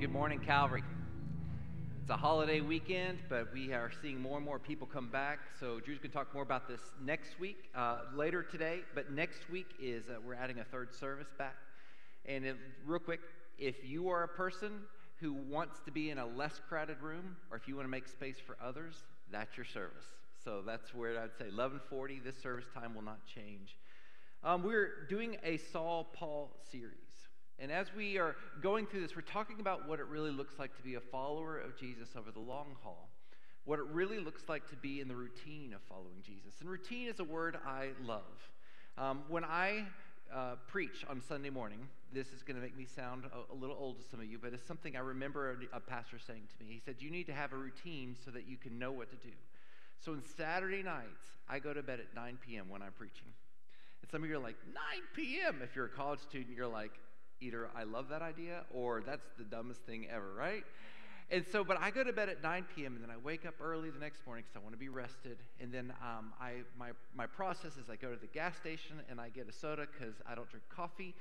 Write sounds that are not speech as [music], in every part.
Good morning, Calvary. It's a holiday weekend, but we are seeing more and more people come back. So Drew's going to talk more about this next week, uh, later today. But next week is uh, we're adding a third service back. And real quick, if you are a person who wants to be in a less crowded room, or if you want to make space for others, that's your service. So that's where I'd say 11:40. This service time will not change. Um, we're doing a Saul Paul series. And as we are going through this, we're talking about what it really looks like to be a follower of Jesus over the long haul, what it really looks like to be in the routine of following Jesus. And routine is a word I love. Um, when I uh, preach on Sunday morning, this is going to make me sound a, a, little old to some of you, but it's something I remember a, a pastor saying to me. He said, You need to have a routine so that you can know what to do. So on Saturday nights, I go to bed at 9 p.m. when I'm preaching. And some of you are like, 9 p.m. If you're a college student, you're like, either I love that idea or that's the dumbest thing ever, right? And so, but I go to bed at 9 p.m. and then I wake up early the next morning because I want to be rested. And then um, I, my, my process is I go to the gas station and I get a soda because I don't drink coffee.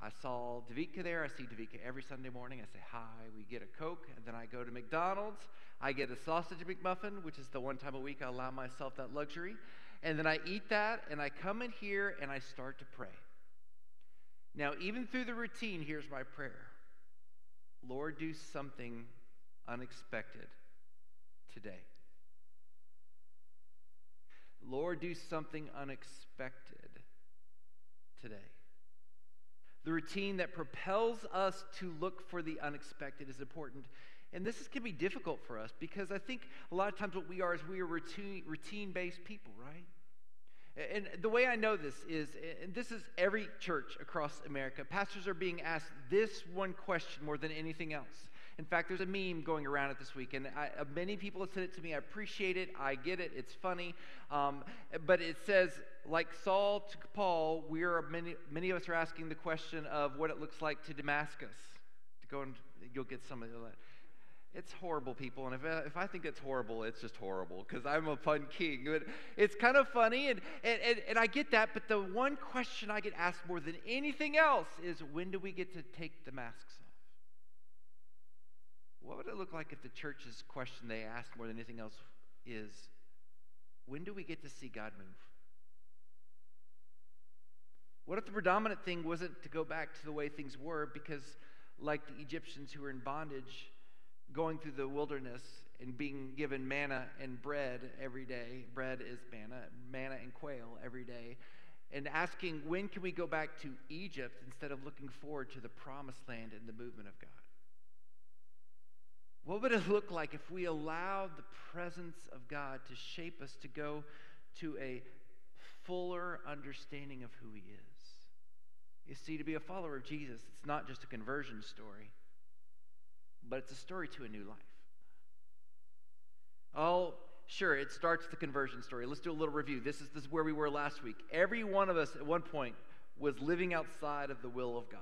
I saw Davika there. I see Davika every Sunday morning. I say hi. We get a Coke. And then I go to McDonald's. I get a sausage McMuffin, which is the one time a week I allow myself that luxury. And then I eat that and I come in here and I start to pray. Now, even through the routine, here's my prayer Lord, do something unexpected today. Lord, do something unexpected today. The routine that propels us to look for the unexpected is important. And this is, can be difficult for us because I think a lot of times what we are is we are routine, routine based people, right? And the way I know this is, and this is every church across America, pastors are being asked this one question more than anything else. In fact, there's a meme going around it this week, and I, uh, many people have sent it to me. I appreciate it. I get it. It's funny. Um, but it says, like Saul to Paul, we are many, many of us are asking the question of what it looks like to Damascus. To go and you'll get some of that. It's horrible, people. And if, uh, if I think it's horrible, it's just horrible because I'm a fun king. But it's kind of funny, and, and, and, and I get that. But the one question I get asked more than anything else is when do we get to take the masks off? What would it look like if the church's question they ask more than anything else is when do we get to see God move? What if the predominant thing wasn't to go back to the way things were because, like the Egyptians who were in bondage, going through the wilderness and being given manna and bread every day. Bread is manna, manna and quail every day. And asking, when can we go back to Egypt instead of looking forward to the promised land and the movement of God? What would it look like if we allowed the presence of God to shape us to go to a fuller understanding of who He is? You see, to be a follower of Jesus, it's not just a conversion story but it's a story to a new life. Oh, sure, it starts the conversion story. Let's do a little review. This is, this is where we were last week. Every one of us at one point was living outside of the will of God.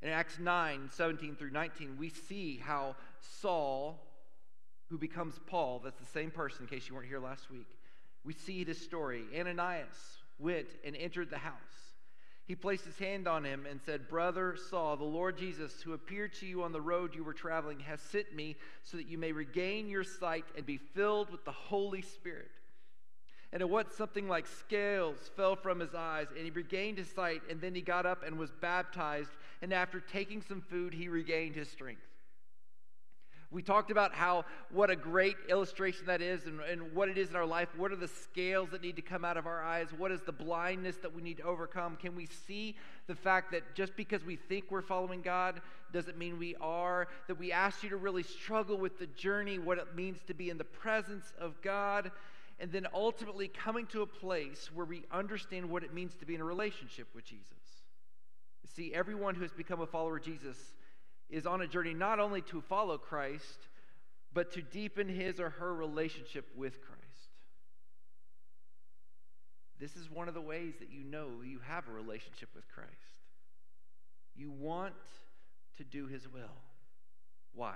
In Acts 9 17 through 19, we see how Saul, who becomes Paul, that's the same person in case you weren't here last week, we see this story. Ananias went and entered the house. He placed his hand on him and said, Brother Saul, the Lord Jesus, who appeared to you on the road you were traveling, has sent me so that you may regain your sight and be filled with the Holy Spirit. And at once something like scales fell from his eyes, and he regained his sight, and then he got up and was baptized. And after taking some food, he regained his strength. We talked about how what a great illustration that is and, and what it is in our life. What are the scales that need to come out of our eyes? What is the blindness that we need to overcome? Can we see the fact that just because we think we're following God doesn't mean we are? That we ask you to really struggle with the journey, what it means to be in the presence of God, and then ultimately coming to a place where we understand what it means to be in a relationship with Jesus. See, everyone who has become a follower of Jesus is on a journey not only to follow Christ, but to deepen his or her relationship with Christ. This is one of the ways that you know you have a relationship with Christ. You want to do his will. Why?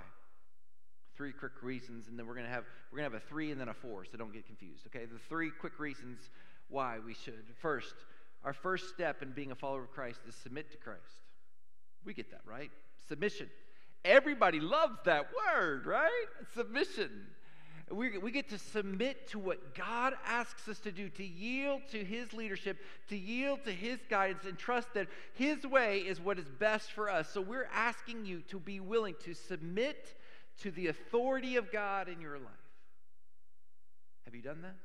Three quick reasons, and then we're gonna have we're gonna have a three and then a four, so don't get confused. Okay, the three quick reasons why we should. First, our first step in being a follower of Christ is submit to Christ. We get that, right? Submission. Everybody loves that word, right? Submission. We, we get to submit to what God asks us to do, to yield to His leadership, to yield to His guidance, and trust that His way is what is best for us. So we're asking you to be willing to submit to the authority of God in your life. Have you done that?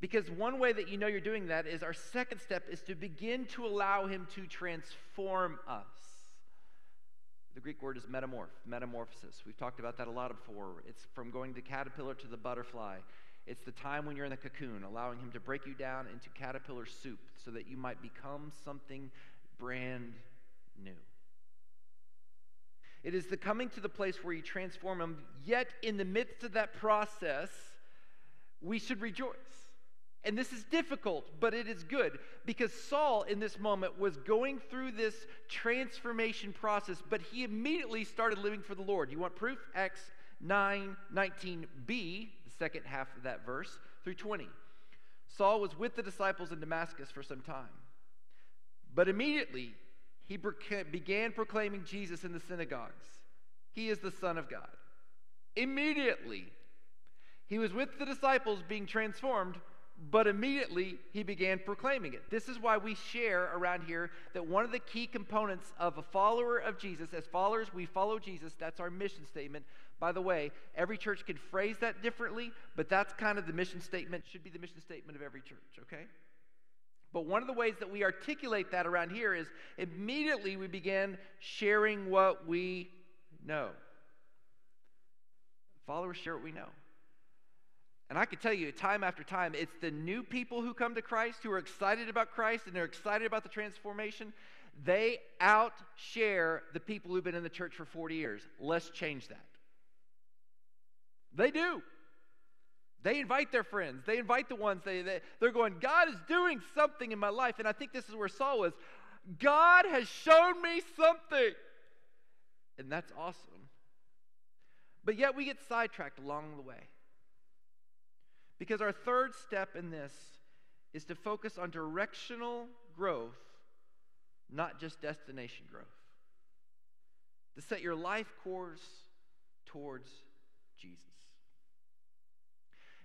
Because one way that you know you're doing that is our second step is to begin to allow Him to transform us. The Greek word is metamorph, metamorphosis. We've talked about that a lot before. It's from going to caterpillar to the butterfly. It's the time when you're in the cocoon, allowing him to break you down into caterpillar soup so that you might become something brand new. It is the coming to the place where you transform him, yet in the midst of that process, we should rejoice. And this is difficult, but it is good because Saul in this moment was going through this transformation process, but he immediately started living for the Lord. You want proof? Acts 9 19b, the second half of that verse, through 20. Saul was with the disciples in Damascus for some time, but immediately he began proclaiming Jesus in the synagogues. He is the Son of God. Immediately, he was with the disciples being transformed but immediately he began proclaiming it. This is why we share around here that one of the key components of a follower of Jesus, as followers, we follow Jesus. That's our mission statement. By the way, every church can phrase that differently, but that's kind of the mission statement, should be the mission statement of every church, okay? But one of the ways that we articulate that around here is immediately we begin sharing what we know. Followers share what we know. And I can tell you, time after time, it's the new people who come to Christ who are excited about Christ and they're excited about the transformation. They outshare the people who've been in the church for 40 years. Let's change that. They do. They invite their friends. They invite the ones they, they they're going, God is doing something in my life. And I think this is where Saul was. God has shown me something. And that's awesome. But yet we get sidetracked along the way. Because our third step in this is to focus on directional growth, not just destination growth. To set your life course towards Jesus.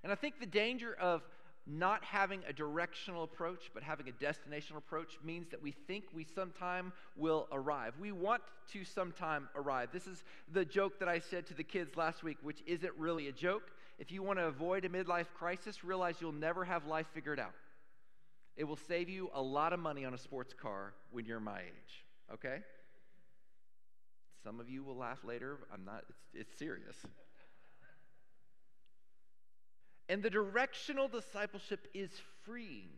And I think the danger of not having a directional approach, but having a destinational approach means that we think we sometime will arrive. We want to sometime arrive. This is the joke that I said to the kids last week, which isn't really a joke. If you want to avoid a midlife crisis, realize you'll never have life figured out. It will save you a lot of money on a sports car when you're my age, okay? Some of you will laugh later. I'm not, it's, it's serious. And the directional discipleship is freeing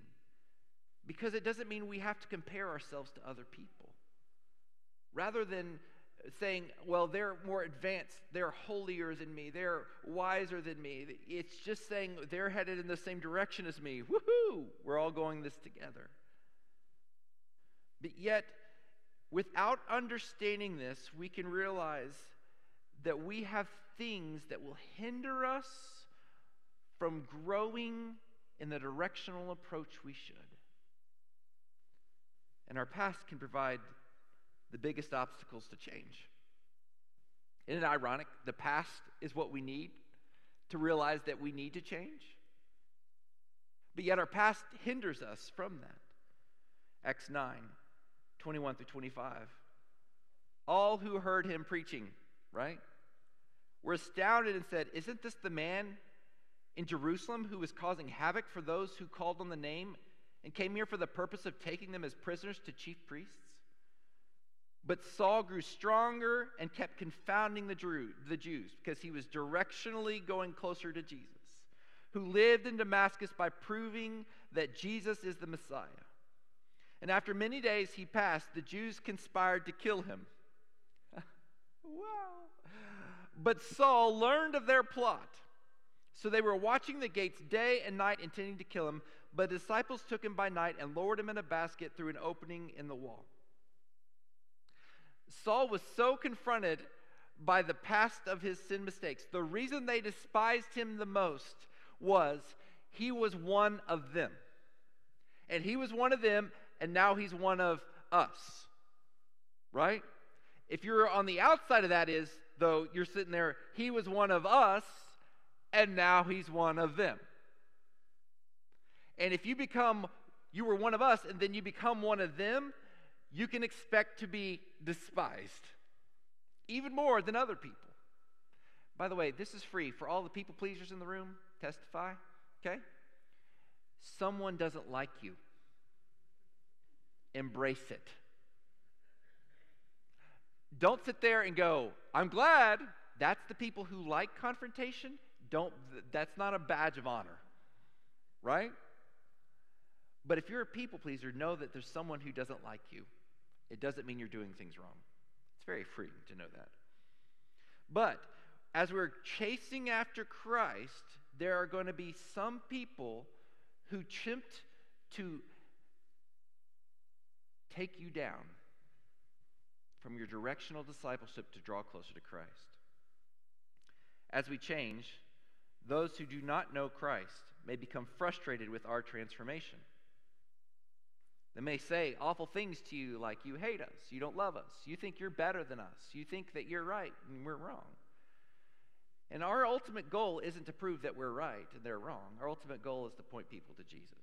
because it doesn't mean we have to compare ourselves to other people. Rather than saying, well, they're more advanced, they're holier than me, they're wiser than me. It's just saying they're headed in the same direction as me. Woohoo! We're all going this together. But yet, without understanding this, we can realize that we have things that will hinder us from growing in the directional approach we should. And our past can provide the biggest obstacles to change. Isn't it ironic? The past is what we need to realize that we need to change. But yet our past hinders us from that. Acts 9, 21 through 25. All who heard him preaching, right, were astounded and said, Isn't this the man in Jerusalem who was causing havoc for those who called on the name and came here for the purpose of taking them as prisoners to chief priests? But Saul grew stronger and kept confounding the, Jews because he was directionally going closer to Jesus, who lived in Damascus by proving that Jesus is the Messiah. And after many days he passed, the Jews conspired to kill him. [laughs] wow. But Saul learned of their plot. So they were watching the gates day and night, intending to kill him. But disciples took him by night and lowered him in a basket through an opening in the wall. Saul was so confronted by the past of his sin mistakes. The reason they despised him the most was he was one of them. And he was one of them, and now he's one of us. Right? If you're on the outside of that, is though you're sitting there, he was one of us, and now he's one of them. And if you become, you were one of us, and then you become one of them, you can expect to be despised even more than other people. By the way, this is free for all the people pleasers in the room. Testify, okay? Someone doesn't like you. Embrace it. Don't sit there and go, I'm glad. That's the people who like confrontation. Don't that's not a badge of honor. Right? But if you're a people pleaser, know that there's someone who doesn't like you. It doesn't mean you're doing things wrong. It's very freeing to know that. But as we're chasing after Christ, there are going to be some people who attempt to take you down from your directional discipleship to draw closer to Christ. As we change, those who do not know Christ may become frustrated with our transformation. They may say awful things to you like, You hate us, you don't love us, you think you're better than us, you think that you're right and we're wrong. And our ultimate goal isn't to prove that we're right and they're wrong. Our ultimate goal is to point people to Jesus.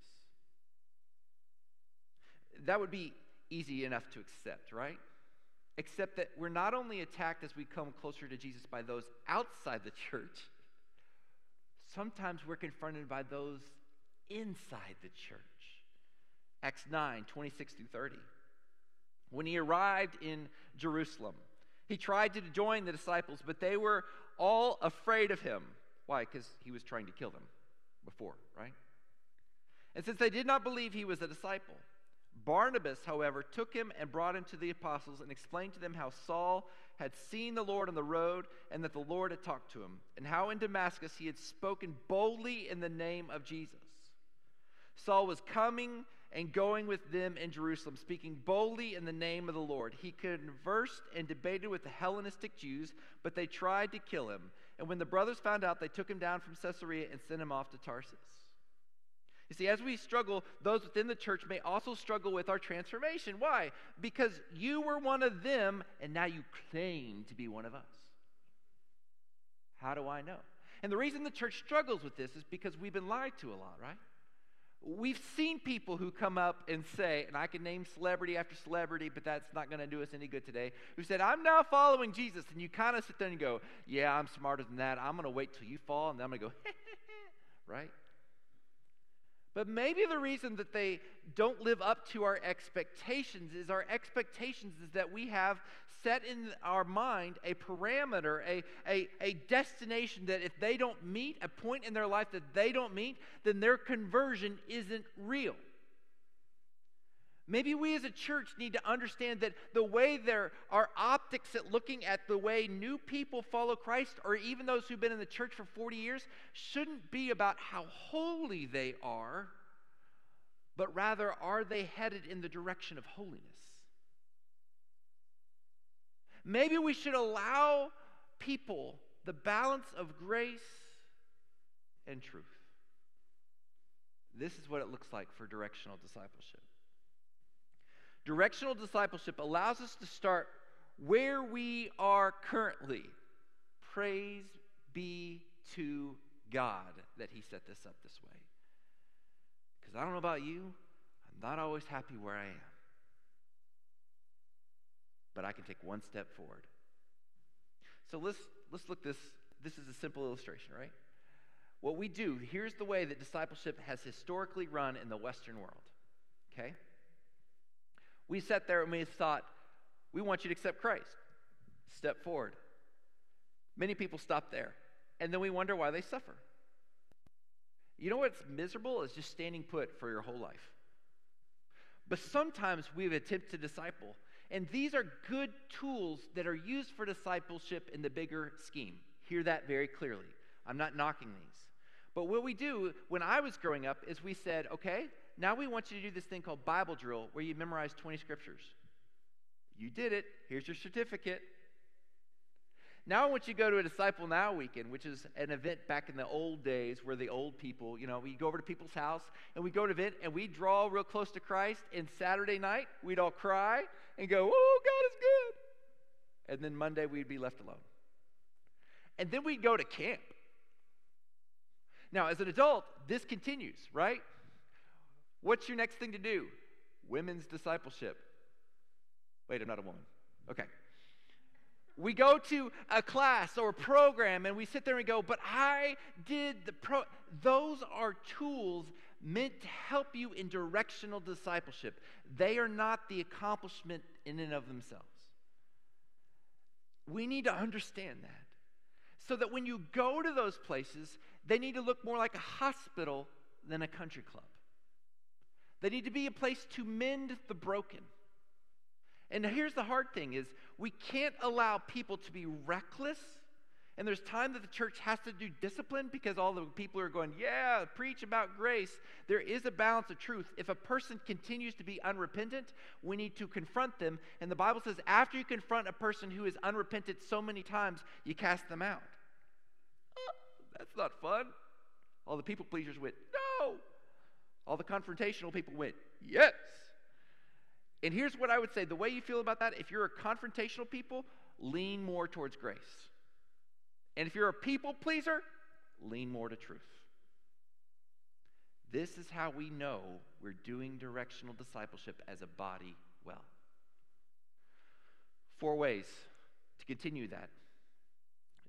That would be easy enough to accept, right? Except that we're not only attacked as we come closer to Jesus by those outside the church, sometimes we're confronted by those inside the church. Acts 9 26 through 30. When he arrived in Jerusalem, he tried to join the disciples, but they were all afraid of him. Why? Because he was trying to kill them before, right? And since they did not believe he was a disciple, Barnabas, however, took him and brought him to the apostles and explained to them how Saul had seen the Lord on the road and that the Lord had talked to him, and how in Damascus he had spoken boldly in the name of Jesus. Saul was coming and going with them in Jerusalem, speaking boldly in the name of the Lord. He conversed and debated with the Hellenistic Jews, but they tried to kill him. And when the brothers found out, they took him down from Caesarea and sent him off to Tarsus. You see, as we struggle, those within the church may also struggle with our transformation. Why? Because you were one of them, and now you claim to be one of us. How do I know? And the reason the church struggles with this is because we've been lied to a lot, right? We've seen people who come up and say, and I can name celebrity after celebrity, but that's not going to do us any good today, who said, I'm now following Jesus. And you kind of sit there and go, Yeah, I'm smarter than that. I'm going to wait till you fall, and then I'm going to go, [laughs] right? But maybe the reason that they don't live up to our expectations is our expectations is that we have set in our mind a parameter, a, a, a destination that if they don't meet, a point in their life that they don't meet, then their conversion isn't real. Maybe we as a church need to understand that the way there are optics at looking at the way new people follow Christ, or even those who've been in the church for 40 years, shouldn't be about how holy they are, but rather, are they headed in the direction of holiness? Maybe we should allow people the balance of grace and truth. This is what it looks like for directional discipleship. Directional discipleship allows us to start where we are currently. Praise be to God that He set this up this way. Because I don't know about you, I'm not always happy where I am but I can take one step forward. So let's, let's look this. This is a simple illustration, right? What we do, here's the way that discipleship has historically run in the Western world. Okay? We sat there and we thought, we want you to accept Christ. Step forward. Many people stop there. And then we wonder why they suffer. You know what's miserable is just standing put for your whole life. But sometimes we've attempted to disciple and these are good tools that are used for discipleship in the bigger scheme. Hear that very clearly. I'm not knocking these. But what we do when I was growing up is we said, okay, now we want you to do this thing called Bible drill where you memorize 20 scriptures. You did it. Here's your certificate. Now I want you to go to a Disciple Now weekend, which is an event back in the old days where the old people, you know, we go over to people's house and we go to an event and we draw real close to Christ. And Saturday night, we'd all cry and go, oh, God is good. and then Monday we'd be left alone. And then we'd go to camp. Now, as an adult, this continues, right? What's your next thing to do? Women's discipleship. Wait, I'm not a woman. Okay. We go to a class or a program and we sit there and go, but I did the pro. Those are tools meant to help you in directional discipleship. They are not the accomplishment in and of themselves. We need to understand that. So that when you go to those places, they need to look more like a hospital than a country club. They need to be a place to mend the broken. And here's the hard thing is we can't allow people to be reckless. And there's time that the church has to do discipline because all the people are going, yeah, preach about grace. There is a balance of truth. If a person continues to be unrepentant, we need to confront them. And the Bible says, after you confront a person who is unrepentant so many times, you cast them out. Oh, that's not fun. All the people pleasers went. All the confrontational people went, yes. And here's what I would say the way you feel about that, if you're a confrontational people, lean more towards grace. And if you're a people pleaser, lean more to truth. This is how we know we're doing directional discipleship as a body well. Four ways to continue that.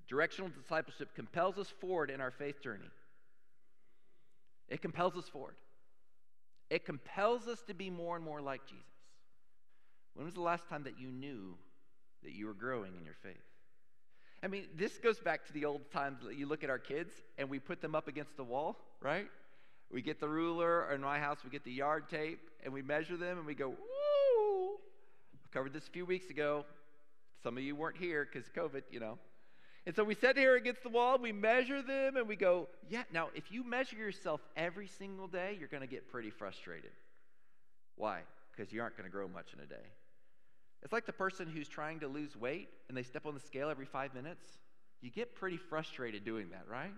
Directional discipleship compels us forward in our faith journey. It compels us forward. It compels us to be more and more like Jesus. When was the last time that you knew that you were growing in your faith? I mean, this goes back to the old times that you look at our kids and we put them up against the wall, right? We get the ruler, or in my house, we get the yard tape and we measure them and we go, woo! I covered this a few weeks ago. Some of you weren't here because COVID, you know. And so we sit here against the wall, we measure them, and we go, yeah. Now, if you measure yourself every single day, you're going to get pretty frustrated. Why? Because you aren't going to grow much in a day. It's like the person who's trying to lose weight and they step on the scale every five minutes. You get pretty frustrated doing that, right?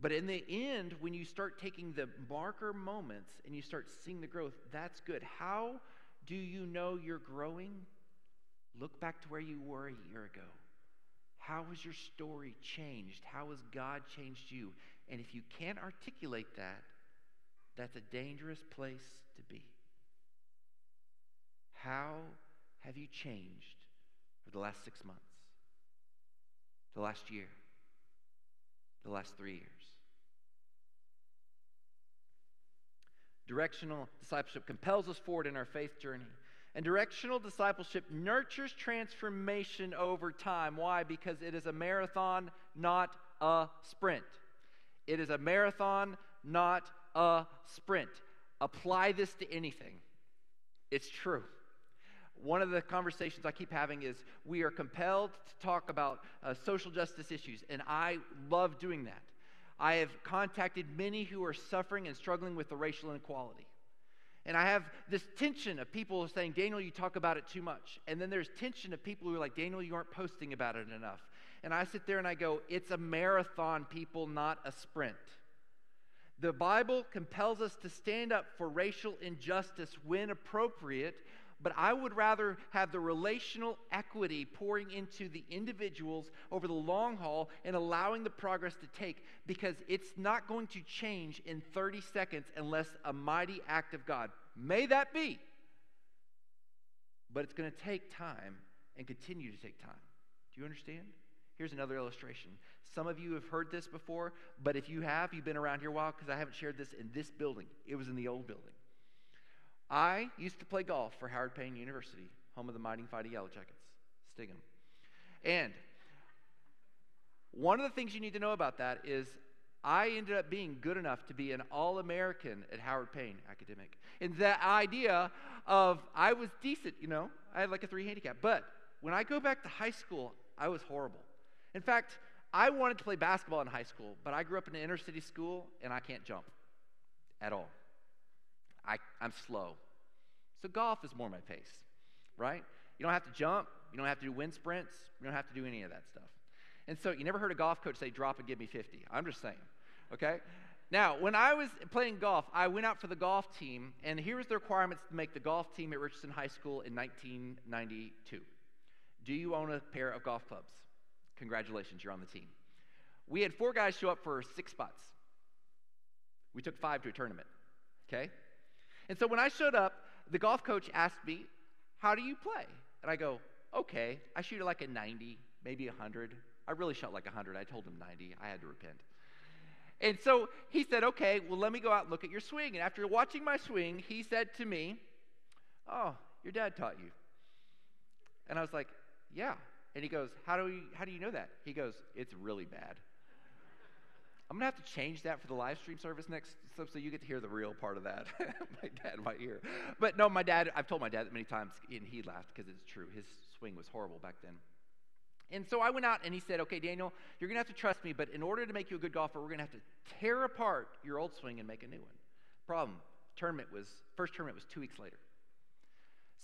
But in the end, when you start taking the marker moments and you start seeing the growth, that's good. How do you know you're growing? Look back to where you were a year ago. How has your story changed? How has God changed you? And if you can't articulate that, that's a dangerous place to be. How have you changed for the last six months, the last year, the last three years? Directional discipleship compels us forward in our faith journey. And directional discipleship nurtures transformation over time. Why? Because it is a marathon, not a sprint. It is a marathon, not a sprint. Apply this to anything. It's true one of the conversations I keep having is we are compelled to talk about uh, social justice issues, and I love doing that. I have contacted many who are suffering and struggling with the racial inequality. And I have this tension of people saying, Daniel, you talk about it too much. And then there's tension of people who are like, Daniel, you aren't posting about it enough. And I sit there and I go, it's a marathon, people, not a sprint. The Bible compels us to stand up for racial injustice when appropriate, but I would rather have the relational equity pouring into the individuals over the long haul and allowing the progress to take because it's not going to change in 30 seconds unless a mighty act of God. May that be. But it's going to take time and continue to take time. Do you understand? Here's another illustration. Some of you have heard this before, but if you have, you've been around here a while because I haven't shared this in this building. It was in the old building. I used to play golf for Howard Payne University, home of the Mighty Fighting Yellow Jackets, Stigum. And one of the things you need to know about that is I ended up being good enough to be an All American at Howard Payne academic. And that idea of I was decent, you know, I had like a three handicap. But when I go back to high school, I was horrible. In fact, I wanted to play basketball in high school, but I grew up in an inner city school and I can't jump at all. I, I'm slow. So golf is more my pace, right? You don't have to jump. You don't have to do wind sprints. You don't have to do any of that stuff. And so you never heard a golf coach say, drop and give me 50. I'm just saying, okay? Now, when I was playing golf, I went out for the golf team, and here was the requirements to make the golf team at Richardson High School in 1992. Do you own a pair of golf clubs? Congratulations, you're on the team. We had four guys show up for six spots. We took five to a tournament, okay? And so when I showed up, the golf coach asked me, How do you play? And I go, Okay, I shoot like a 90, maybe 100. I really shot like 100. I told him 90. I had to repent. And so he said, Okay, well, let me go out and look at your swing. And after watching my swing, he said to me, Oh, your dad taught you. And I was like, Yeah. And he goes, How do you, how do you know that? He goes, It's really bad. I'm gonna have to change that for the live stream service next, so, so you get to hear the real part of that. [laughs] my dad in my ear. But no, my dad, I've told my dad that many times, and he laughed because it's true. His swing was horrible back then. And so I went out and he said, Okay, Daniel, you're gonna have to trust me, but in order to make you a good golfer, we're gonna have to tear apart your old swing and make a new one. Problem, tournament was, first tournament was two weeks later.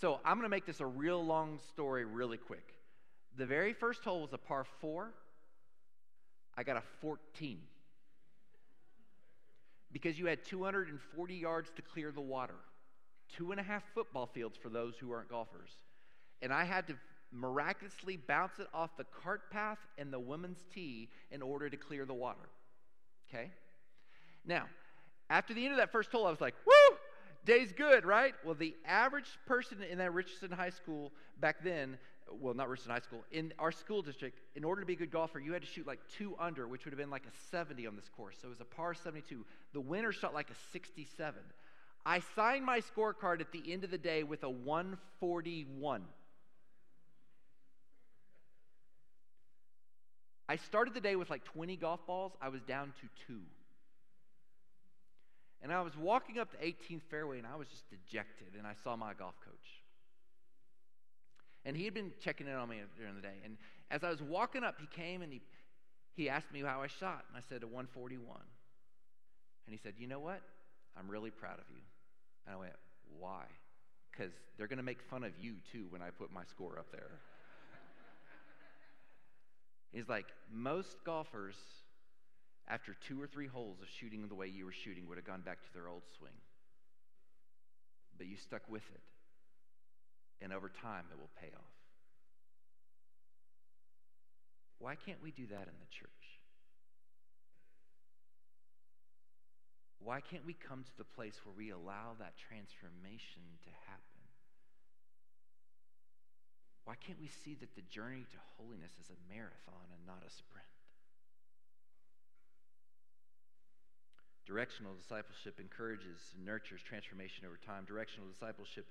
So I'm gonna make this a real long story really quick. The very first hole was a par four. I got a 14 because you had 240 yards to clear the water, two and a half football fields for those who aren't golfers. And I had to miraculously bounce it off the cart path and the women's tee in order to clear the water. Okay? Now, after the end of that first hole, I was like, woo! Day's good, right? Well, the average person in that Richardson High School back then well, not Richardson High School, in our school district, in order to be a good golfer, you had to shoot like two under, which would have been like a 70 on this course. So it was a par 72. The winner shot like a 67. I signed my scorecard at the end of the day with a 141. I started the day with like 20 golf balls. I was down to two. And I was walking up the 18th fairway and I was just dejected. And I saw my golf coach. And he had been checking in on me during the day. And as I was walking up, he came and he, he asked me how I shot. And I said, a 141. And he said, You know what? I'm really proud of you. And I went, Why? Because they're going to make fun of you too when I put my score up there. [laughs] He's like, Most golfers, after two or three holes of shooting the way you were shooting, would have gone back to their old swing. But you stuck with it and over time it will pay off. Why can't we do that in the church? Why can't we come to the place where we allow that transformation to happen? Why can't we see that the journey to holiness is a marathon and not a sprint? Directional discipleship encourages and nurtures transformation over time. Directional discipleship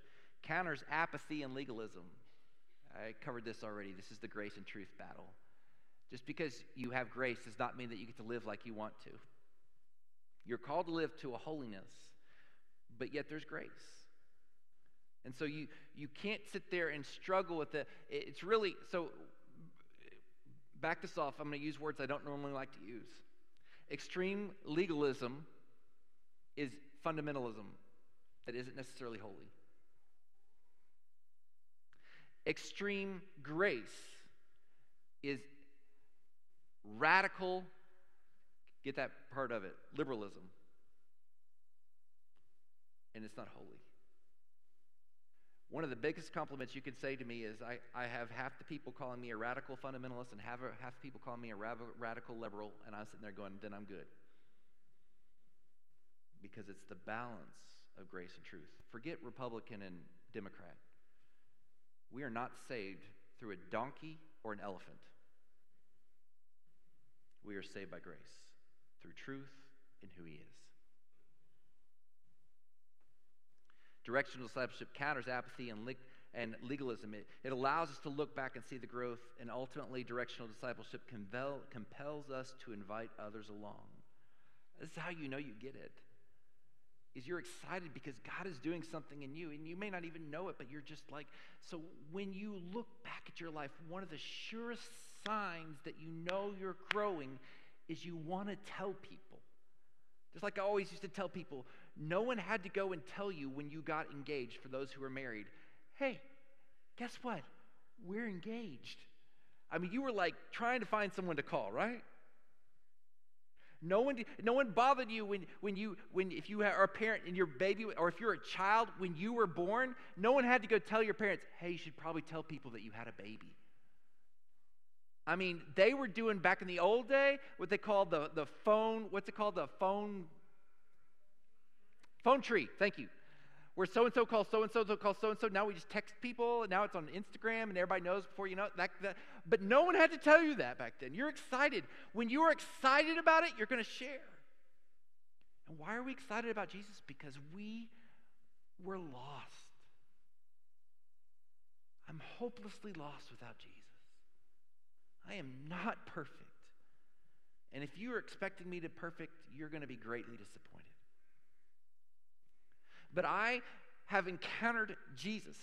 counters apathy and legalism. I covered this already. This is the grace and truth battle. Just because you have grace does not mean that you get to live like you want to. You're called to live to a holiness, but yet there's grace. And so you, you can't sit there and struggle with it. It's really, so back this off. I'm going to use words I don't normally like to use. Extreme legalism is fundamentalism that isn't necessarily holy. Extreme grace is radical, get that part of it, liberalism. And it's not holy. One of the biggest compliments you can say to me is I, I have half the people calling me a radical fundamentalist and half, half the people calling me a radical liberal, and I'm sitting there going, then I'm good. Because it's the balance of grace and truth. Forget Republican and Democrat. We are not saved through a donkey or an elephant. We are saved by grace through truth in who He is. Directional discipleship counters apathy and, and legalism. It, it allows us to look back and see the growth, and ultimately, directional discipleship compel, compels us to invite others along. This is how you know you get it is you're excited because God is doing something in you and you may not even know it, but you're just like, so when you look back at your life, one of the surest signs that you know you're growing is you want to tell people. Just like I always used to tell people, no one had to go and tell you when you got engaged for those who are married, hey, guess what? We're engaged. I mean, you were like trying to find someone to call, right? No one, no one bothered you when, when you, when if you are a parent and your baby, or if you're a child when you were born. No one had to go tell your parents, "Hey, you should probably tell people that you had a baby." I mean, they were doing back in the old day what they called the, the phone, what's it called? The phone, phone tree. Thank you. Where so and so calls so and so, so calls so and so. Now we just text people, and now it's on Instagram, and everybody knows before you know it. That, that, but no one had to tell you that back then. You're excited. When you are excited about it, you're going to share. And why are we excited about Jesus? Because we were lost. I'm hopelessly lost without Jesus. I am not perfect. And if you are expecting me to perfect, you're going to be greatly disappointed. But I have encountered Jesus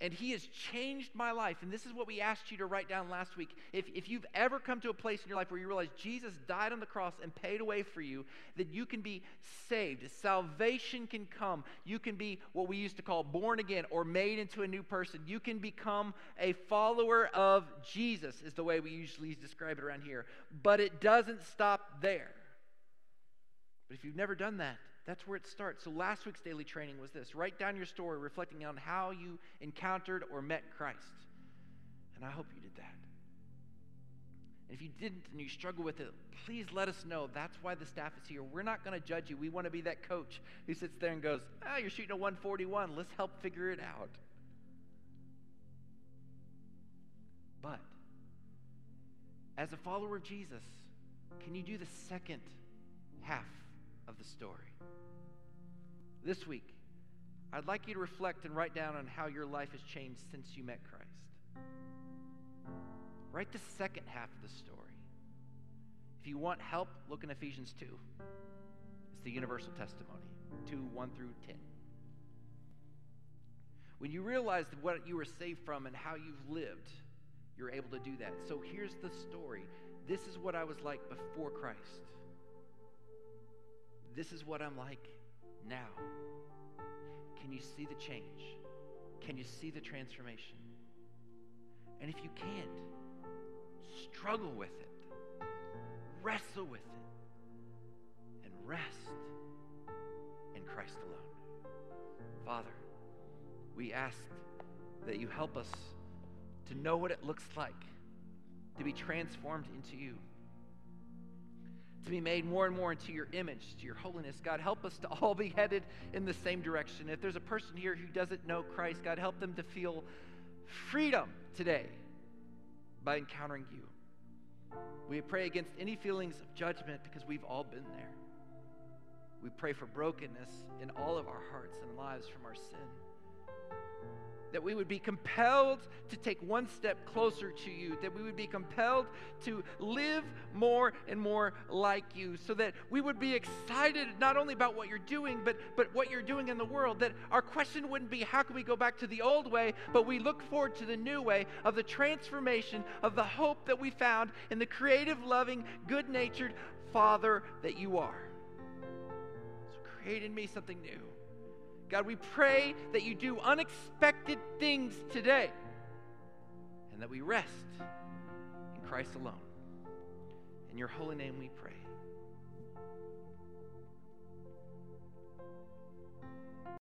and he has changed my life. And this is what we asked you to write down last week. If, if you've ever come to a place in your life where you realize Jesus died on the cross and paid away for you, that you can be saved. Salvation can come. You can be what we used to call born again or made into a new person. You can become a follower of Jesus, is the way we usually describe it around here. But it doesn't stop there. But if you've never done that, that's where it starts. So last week's daily training was this write down your story reflecting on how you encountered or met Christ. And I hope you did that. And if you didn't and you struggle with it, please let us know. That's why the staff is here. We're not going to judge you. We want to be that coach who sits there and goes, Ah, you're shooting a 141. Let's help figure it out. But as a follower of Jesus, can you do the second half of the story? This week, I'd like you to reflect and write down on how your life has changed since you met Christ. Write the second half of the story. If you want help, look in Ephesians 2. It's the universal testimony 2 1 through 10. When you realize what you were saved from and how you've lived, you're able to do that. So here's the story. This is what I was like before Christ. This is what I'm like now. Can you see the change? Can you see the transformation? And if you can't, struggle with it, wrestle with it, and rest in Christ alone. Father, we ask that you help us to know what it looks like to be transformed into you to be made more and more into your image, to your holiness. God, help us to all be headed in the same direction. If there's a person here who doesn't know Christ, God, help them to feel freedom today by encountering you. We pray against any feelings of judgment because we've all been there. We pray for brokenness in all of our hearts and lives from our sin that we would be compelled to take one step closer to you, that we would be compelled to live more and more like you, so that we would be excited not only about what you're doing, but, but what you're doing in the world. That our question wouldn't be, how can we go back to the old way, but we look forward to the new way of the transformation of the hope that we found in the creative, loving, good natured Father that you are. So create in me something new. God, we pray that you do unexpected things today and that we rest in Christ alone. In your holy name we pray.